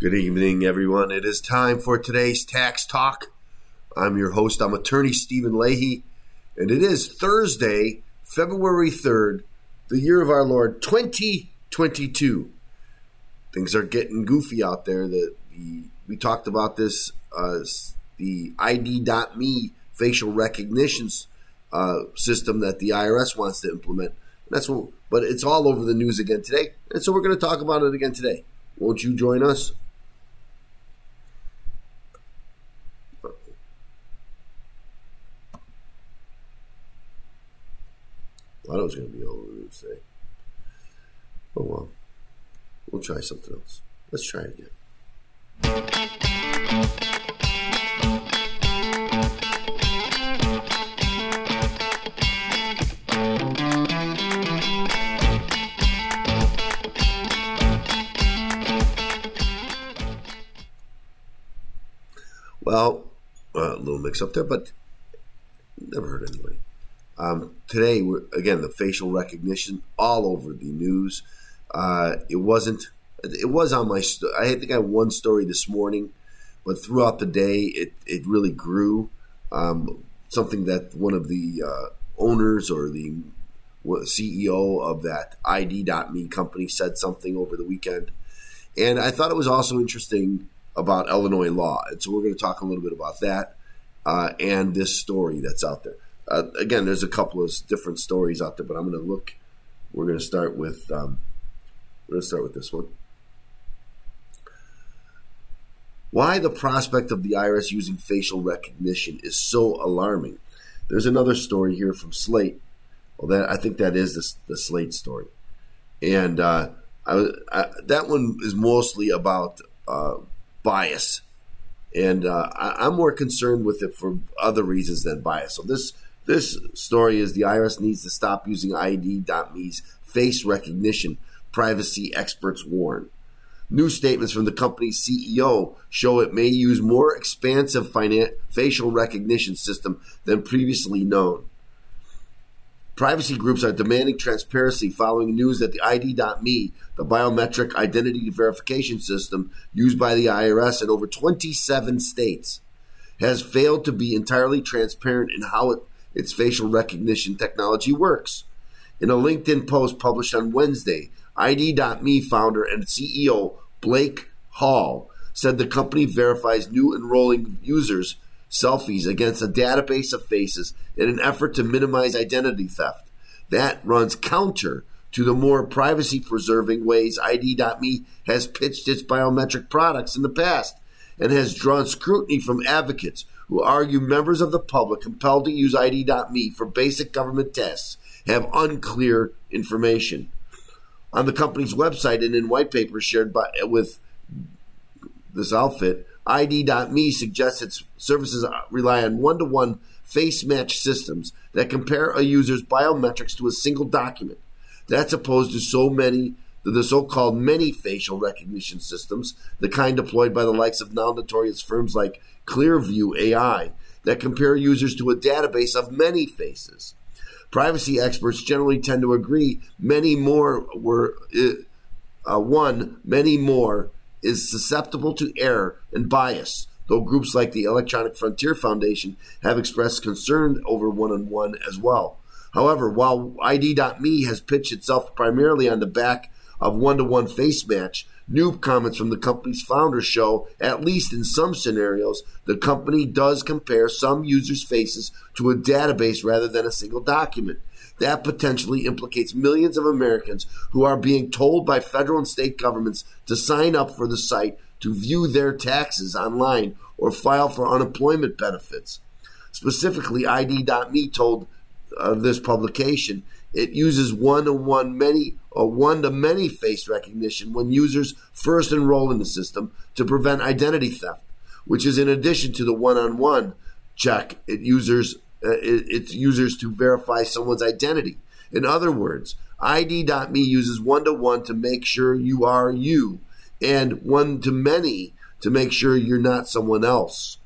Good evening, everyone. It is time for today's Tax Talk. I'm your host. I'm attorney Steven Leahy, and it is Thursday, February 3rd, the year of our Lord 2022. Things are getting goofy out there. The, the we talked about this uh, the ID.me facial recognition uh, system that the IRS wants to implement. That's what, but it's all over the news again today, and so we're going to talk about it again today. Won't you join us? I thought it was going to be all over the news today. Oh well, we'll try something else. Let's try it again. Well, uh, a little mix up there, but. Um, today, again, the facial recognition all over the news. Uh, it wasn't. It was on my. I think I had one story this morning, but throughout the day, it it really grew. Um, something that one of the uh, owners or the CEO of that ID.me company said something over the weekend, and I thought it was also interesting about Illinois law. And so we're going to talk a little bit about that uh, and this story that's out there. Uh, again, there's a couple of different stories out there, but I'm going to look. We're going to start with. Um, we're going to start with this one. Why the prospect of the IRS using facial recognition is so alarming. There's another story here from Slate. Well, that I think that is the, the Slate story, and uh, I, I, that one is mostly about uh, bias, and uh, I, am more concerned with it for other reasons than bias. So this this story is the IRS needs to stop using ID.me's face recognition. Privacy experts warn. New statements from the company's CEO show it may use more expansive finan- facial recognition system than previously known. Privacy groups are demanding transparency following news that the ID.me, the biometric identity verification system used by the IRS in over 27 states, has failed to be entirely transparent in how it, its facial recognition technology works. In a LinkedIn post published on Wednesday, ID.me founder and CEO Blake Hall said the company verifies new enrolling users selfies against a database of faces in an effort to minimize identity theft. That runs counter to the more privacy preserving ways ID.me has pitched its biometric products in the past and has drawn scrutiny from advocates who argue members of the public compelled to use ID.me for basic government tests have unclear information. On the company's website and in white papers shared by, with this outfit, ID.me suggests its services rely on one to one face match systems that compare a user's biometrics to a single document. That's opposed to so many the so-called many facial recognition systems, the kind deployed by the likes of now notorious firms like Clearview AI, that compare users to a database of many faces. Privacy experts generally tend to agree many more were uh, uh one, many more is susceptible to error and bias, though groups like the Electronic Frontier Foundation have expressed concern over one on one as well. However, while ID.me has pitched itself primarily on the back of one to one face match, new comments from the company's founder show, at least in some scenarios, the company does compare some users' faces to a database rather than a single document. That potentially implicates millions of Americans who are being told by federal and state governments to sign up for the site to view their taxes online or file for unemployment benefits. Specifically, ID.me told uh, this publication it uses one to one many or one to many face recognition when users first enroll in the system to prevent identity theft, which is in addition to the one on one check it users uh, it, it's users to verify someone's identity. In other words, ID.me uses one to make sure you are you, and one to many to make sure you're not someone else.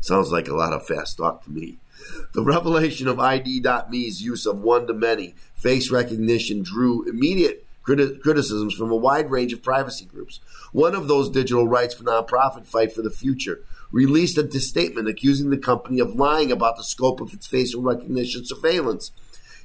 Sounds like a lot of fast talk to me. The revelation of ID.me's use of one to many face recognition drew immediate criti- criticisms from a wide range of privacy groups. One of those digital rights for nonprofit Fight for the Future released a statement accusing the company of lying about the scope of its facial recognition surveillance.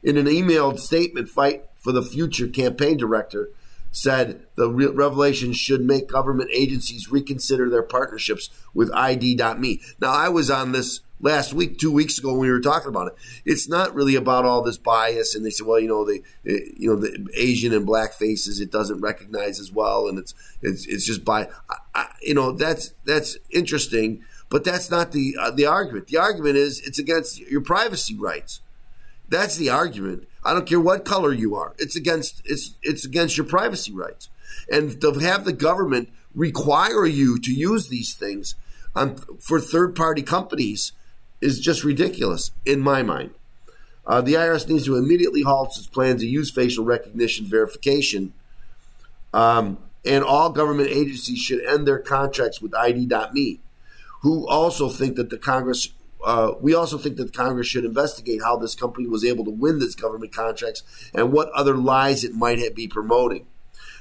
In an emailed statement, Fight for the Future campaign director said the re- revelation should make government agencies reconsider their partnerships with ID.me. Now, I was on this last week, two weeks ago, when we were talking about it. It's not really about all this bias, and they said, well, you know, the you know the Asian and black faces it doesn't recognize as well, and it's it's it's just by you know that's that's interesting, but that's not the uh, the argument. The argument is it's against your privacy rights. That's the argument. I don't care what color you are. It's against it's it's against your privacy rights. And to have the government require you to use these things on, for third party companies is just ridiculous in my mind. Uh, the IRS needs to immediately halt its plan to use facial recognition verification. Um, and all government agencies should end their contracts with ID.me, who also think that the Congress uh, we also think that Congress should investigate how this company was able to win these government contracts and what other lies it might be promoting.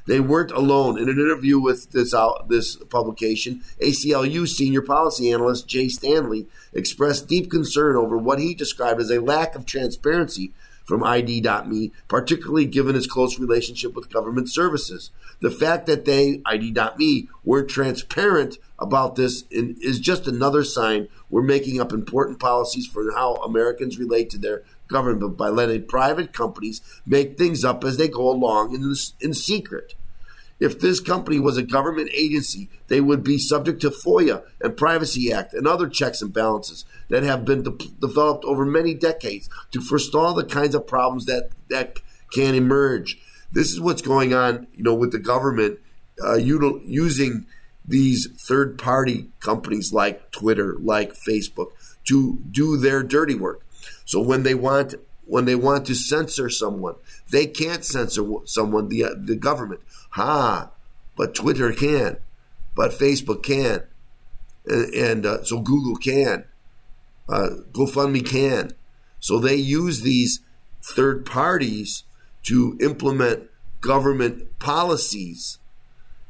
They weren't alone. In an interview with this uh, this publication, ACLU senior policy analyst Jay Stanley expressed deep concern over what he described as a lack of transparency from ID.me, particularly given its close relationship with government services. The fact that they, ID.me, weren't transparent about this is just another sign we're making up important policies for how Americans relate to their government by letting private companies make things up as they go along in, in secret. If this company was a government agency, they would be subject to FOIA and Privacy Act and other checks and balances that have been de- developed over many decades to forestall the kinds of problems that, that can emerge. This is what's going on, you know, with the government uh, util- using these third party companies like Twitter, like Facebook, to do their dirty work. So when they want when they want to censor someone, they can't censor someone. The the government, ha, but Twitter can, but Facebook can, and, and uh, so Google can, uh, GoFundMe can. So they use these third parties to implement government policies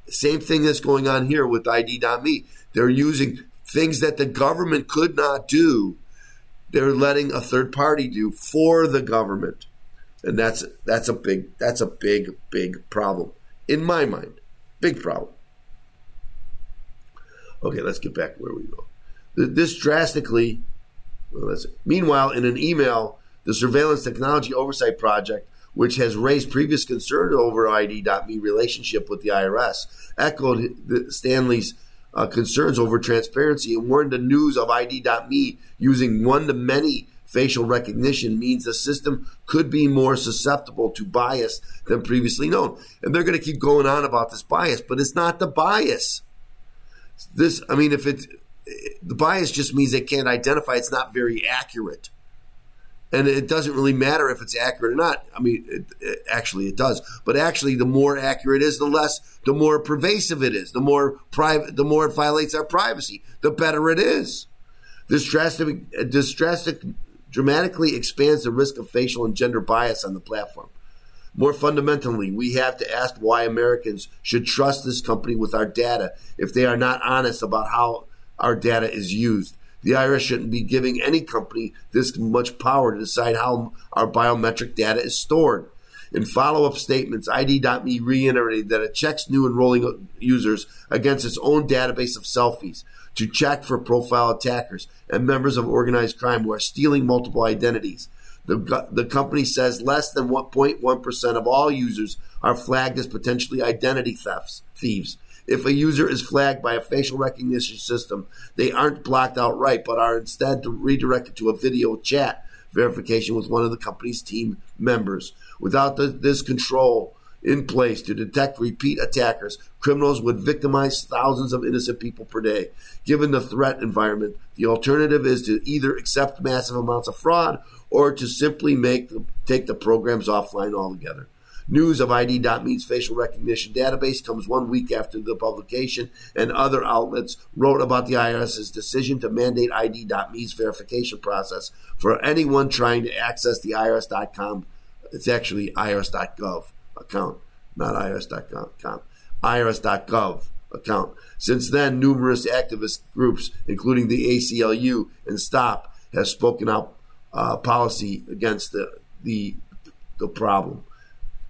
same thing that's going on here with ID.me. They're using things that the government could not do. They're letting a third party do for the government. And that's that's a big that's a big big problem in my mind. Big problem. Okay, let's get back where we go. This drastically well, Meanwhile, in an email, the Surveillance Technology Oversight Project which has raised previous concern over ID.me relationship with the IRS, echoed Stanley's uh, concerns over transparency and warned the news of ID.me using one to many facial recognition means the system could be more susceptible to bias than previously known. And they're going to keep going on about this bias, but it's not the bias. This, I mean, if it's the bias just means they can't identify, it's not very accurate and it doesn't really matter if it's accurate or not. I mean, it, it, actually, it does. But actually, the more accurate it is, the less, the more pervasive it is. The more private, the more it violates our privacy. The better it is. This drastic, this drastic, dramatically expands the risk of facial and gender bias on the platform. More fundamentally, we have to ask why Americans should trust this company with our data if they are not honest about how our data is used. The IRS shouldn't be giving any company this much power to decide how our biometric data is stored. In follow up statements, ID.me reiterated that it checks new enrolling users against its own database of selfies to check for profile attackers and members of organized crime who are stealing multiple identities. The, the company says less than 1.1% of all users are flagged as potentially identity thefts, thieves. If a user is flagged by a facial recognition system, they aren't blocked outright, but are instead redirected to a video chat verification with one of the company's team members. Without the, this control in place to detect repeat attackers, criminals would victimize thousands of innocent people per day. Given the threat environment, the alternative is to either accept massive amounts of fraud or to simply make the, take the programs offline altogether. News of ID.me's facial recognition database comes one week after the publication, and other outlets wrote about the IRS's decision to mandate ID.me's verification process for anyone trying to access the IRS.com. It's actually IRS.gov account. not IRS.com, IRS.gov account. Since then, numerous activist groups, including the ACLU and STOP, have spoken out uh, policy against the, the, the problem.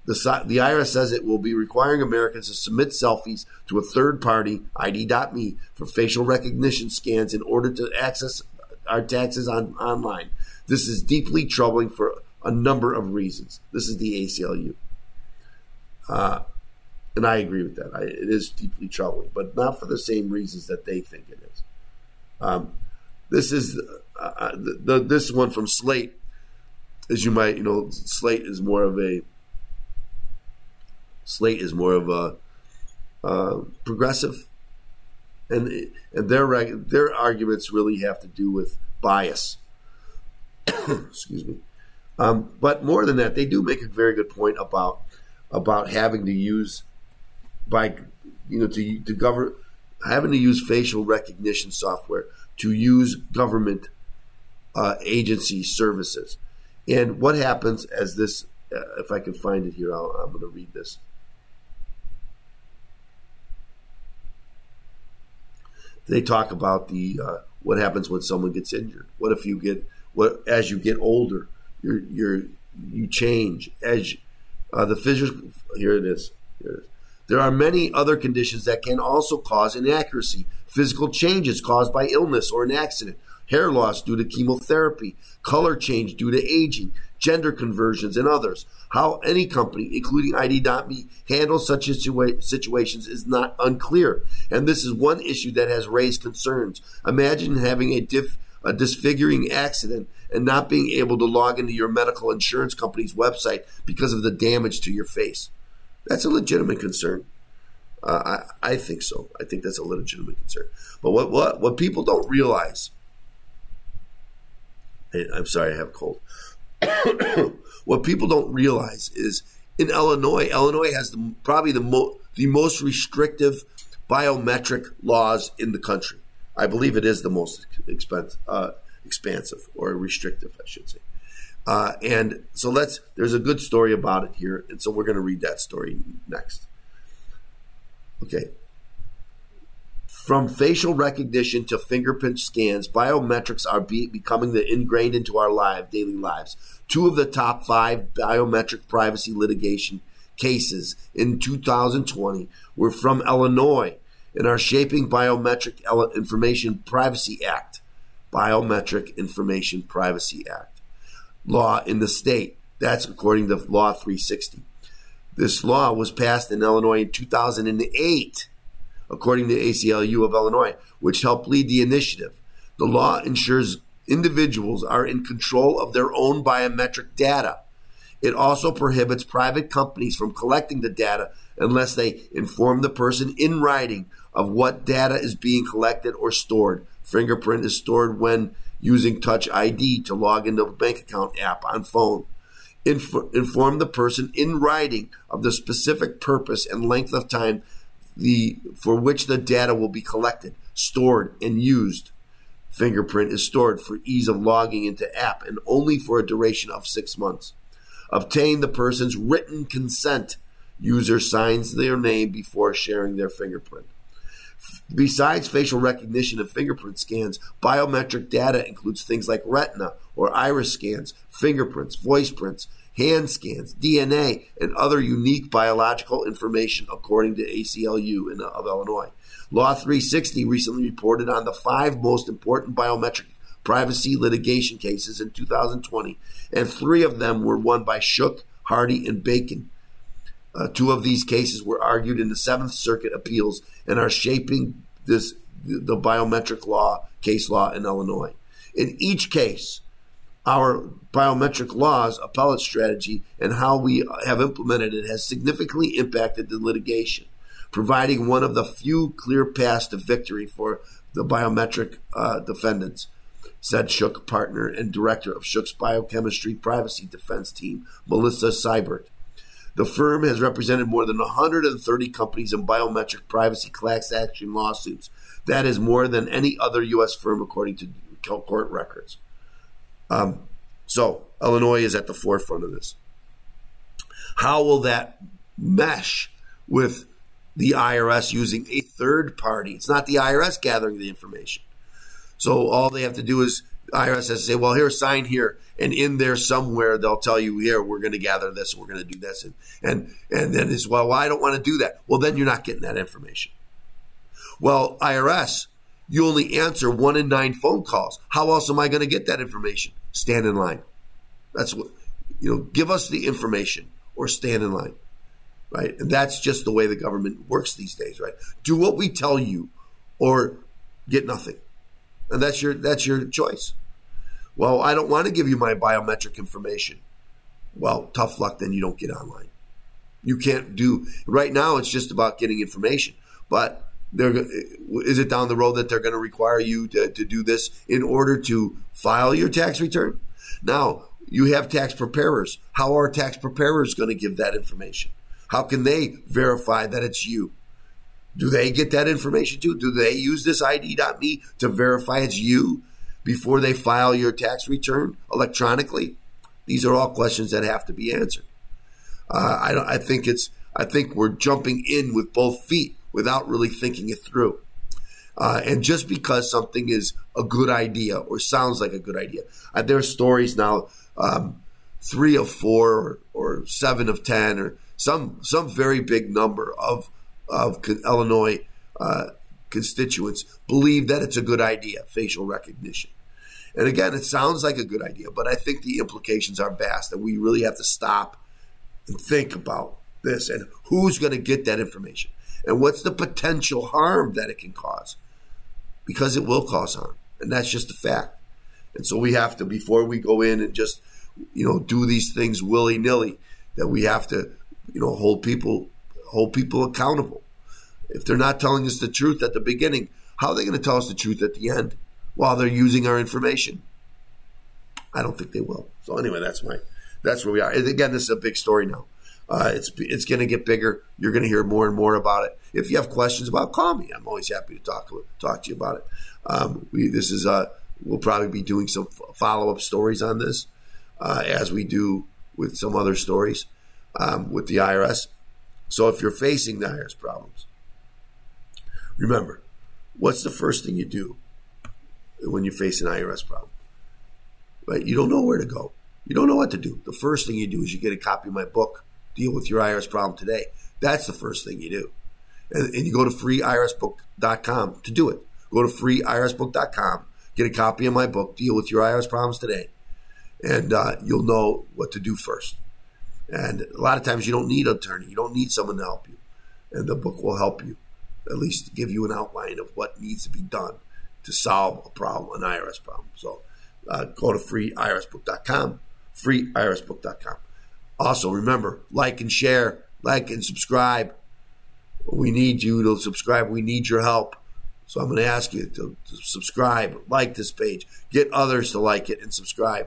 The, the IRS says it will be requiring Americans to submit selfies to a third party, ID.me, for facial recognition scans in order to access our taxes on, online. This is deeply troubling for a number of reasons. This is the ACLU. Uh, and I agree with that. I, it is deeply troubling, but not for the same reasons that they think it is. Um, this is uh, uh, the, the, this one from Slate, as you might you know, Slate is more of a Slate is more of a uh, progressive, and and their their arguments really have to do with bias. Excuse me, um, but more than that, they do make a very good point about about having to use by you know to to govern having to use facial recognition software to use government uh, agency services. And what happens as this, uh, if I can find it here, i am going to read this. They talk about the uh, what happens when someone gets injured. What if you get what as you get older, you're you're you change as uh, the physical. Here it is. Here it is. There are many other conditions that can also cause inaccuracy. Physical changes caused by illness or an accident, hair loss due to chemotherapy, color change due to aging, gender conversions, and others. How any company, including ID.me, handles such situa- situations is not unclear. And this is one issue that has raised concerns. Imagine having a, diff- a disfiguring accident and not being able to log into your medical insurance company's website because of the damage to your face. That's a legitimate concern. Uh, I, I think so. I think that's a legitimate concern. But what what what people don't realize, I'm sorry, I have a cold. what people don't realize is in Illinois, Illinois has the, probably the mo- the most restrictive biometric laws in the country. I believe it is the most expensive, uh, expansive or restrictive, I should say. Uh, and so let's, there's a good story about it here. And so we're going to read that story next. Okay. From facial recognition to fingerprint scans, biometrics are be- becoming the ingrained into our live daily lives. Two of the top five biometric privacy litigation cases in 2020 were from Illinois and are shaping Biometric Information Privacy Act. Biometric Information Privacy Act law in the state. That's according to Law 360. This law was passed in Illinois in 2008, according to ACLU of Illinois, which helped lead the initiative. The law ensures individuals are in control of their own biometric data. It also prohibits private companies from collecting the data unless they inform the person in writing of what data is being collected or stored. Fingerprint is stored when using Touch ID to log into a bank account app on phone. Inf- inform the person in writing of the specific purpose and length of time the for which the data will be collected, stored, and used. Fingerprint is stored for ease of logging into app and only for a duration of six months. Obtain the person's written consent. User signs their name before sharing their fingerprint. Besides facial recognition and fingerprint scans, biometric data includes things like retina or iris scans, fingerprints, voice prints, hand scans, DNA, and other unique biological information, according to ACLU in, of Illinois. Law 360 recently reported on the five most important biometric privacy litigation cases in 2020, and three of them were won by Shook, Hardy, and Bacon. Uh, two of these cases were argued in the Seventh Circuit appeals and are shaping this the biometric law case law in Illinois. In each case, our biometric laws, appellate strategy, and how we have implemented it has significantly impacted the litigation, providing one of the few clear paths to victory for the biometric uh, defendants, said Shook partner and director of Shook's biochemistry privacy defense team, Melissa Siebert. The firm has represented more than 130 companies in biometric privacy class action lawsuits. That is more than any other U.S. firm, according to court records. Um, so, Illinois is at the forefront of this. How will that mesh with the IRS using a third party. It's not the IRS gathering the information. So all they have to do is IRS has to say, well, here, sign here. And in there somewhere, they'll tell you, here, we're going to gather this, we're going to do this. And, and, and then it's, well, well, I don't want to do that. Well, then you're not getting that information. Well, IRS, you only answer one in nine phone calls. How else am I going to get that information? Stand in line. That's what, you know, give us the information or stand in line. Right. And that's just the way the government works these days, right? Do what we tell you or get nothing. And that's your that's your choice. Well, I don't want to give you my biometric information. Well, tough luck then you don't get online. You can't do right now it's just about getting information. But they're is it down the road that they're going to require you to, to do this in order to file your tax return? Now, you have tax preparers. How are tax preparers going to give that information? How can they verify that it's you? Do they get that information too? Do they use this ID.me to verify it's you before they file your tax return electronically? These are all questions that have to be answered. Uh, I, I think it's. I think we're jumping in with both feet without really thinking it through. Uh, and just because something is a good idea or sounds like a good idea, uh, there are stories now, um, three of four or, or, seven of ten, or some some very big number of of Illinois uh, constituents believe that it's a good idea, facial recognition. And again, it sounds like a good idea, but I think the implications are vast, and we really have to stop and think about this and who's going to get that information and what's the potential harm that it can cause? Because it will cause harm. And that's just a fact. And so we have to before we go in and just you know do these things willy-nilly that we have to you know hold people hold people accountable. If they're not telling us the truth at the beginning how are they going to tell us the truth at the end while they're using our information? I don't think they will. So anyway that's my that's where we are. And again this is a big story now uh, it's it's going to get bigger. You're going to hear more and more about it. If you have questions about, call me. I'm always happy to talk talk to you about it. Um, we, this is uh, we'll probably be doing some follow up stories on this uh, as we do with some other stories um, with the IRS. So if you're facing the IRS problems, remember what's the first thing you do when you face an IRS problem? Right? You don't know where to go. You don't know what to do. The first thing you do is you get a copy of my book deal with your IRS problem today. That's the first thing you do. And, and you go to freeirsbook.com to do it. Go to freeirsbook.com, get a copy of my book, Deal with Your IRS Problems Today, and uh, you'll know what to do first. And a lot of times you don't need an attorney, you don't need someone to help you. And the book will help you, at least give you an outline of what needs to be done to solve a problem, an IRS problem. So uh, go to freeirsbook.com, freeirsbook.com. Also, remember, like and share, like and subscribe. We need you to subscribe. We need your help. So I'm going to ask you to, to subscribe, like this page, get others to like it and subscribe.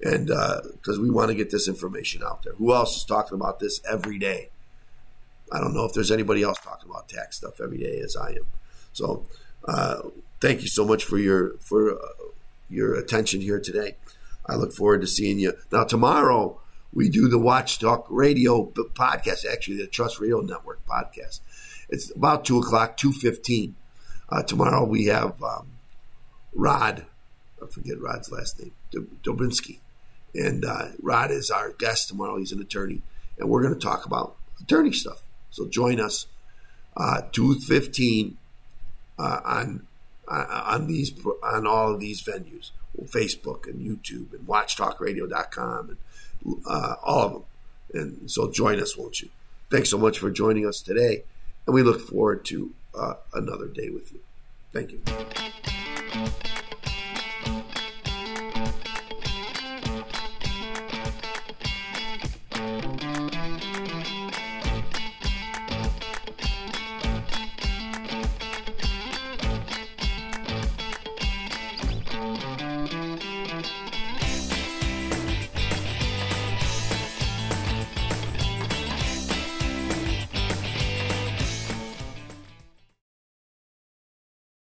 And because uh, we want to get this information out there. Who else is talking about this every day? I don't know if there's anybody else talking about tax stuff every day as I am. So uh, thank you so much for your for uh, your attention here today. I look forward to seeing you. Now tomorrow we do the Watch Talk Radio podcast, actually the Trust Radio Network podcast. It's about two o'clock, two fifteen. Uh, tomorrow we have um, Rod. I forget Rod's last name, Dobinsky, and uh, Rod is our guest tomorrow. He's an attorney, and we're going to talk about attorney stuff. So join us uh, two fifteen uh, on uh, on these on all of these venues, Facebook and YouTube and WatchTalkRadio.com and uh, all of them. And so join us, won't you? Thanks so much for joining us today. And we look forward to uh, another day with you. Thank you.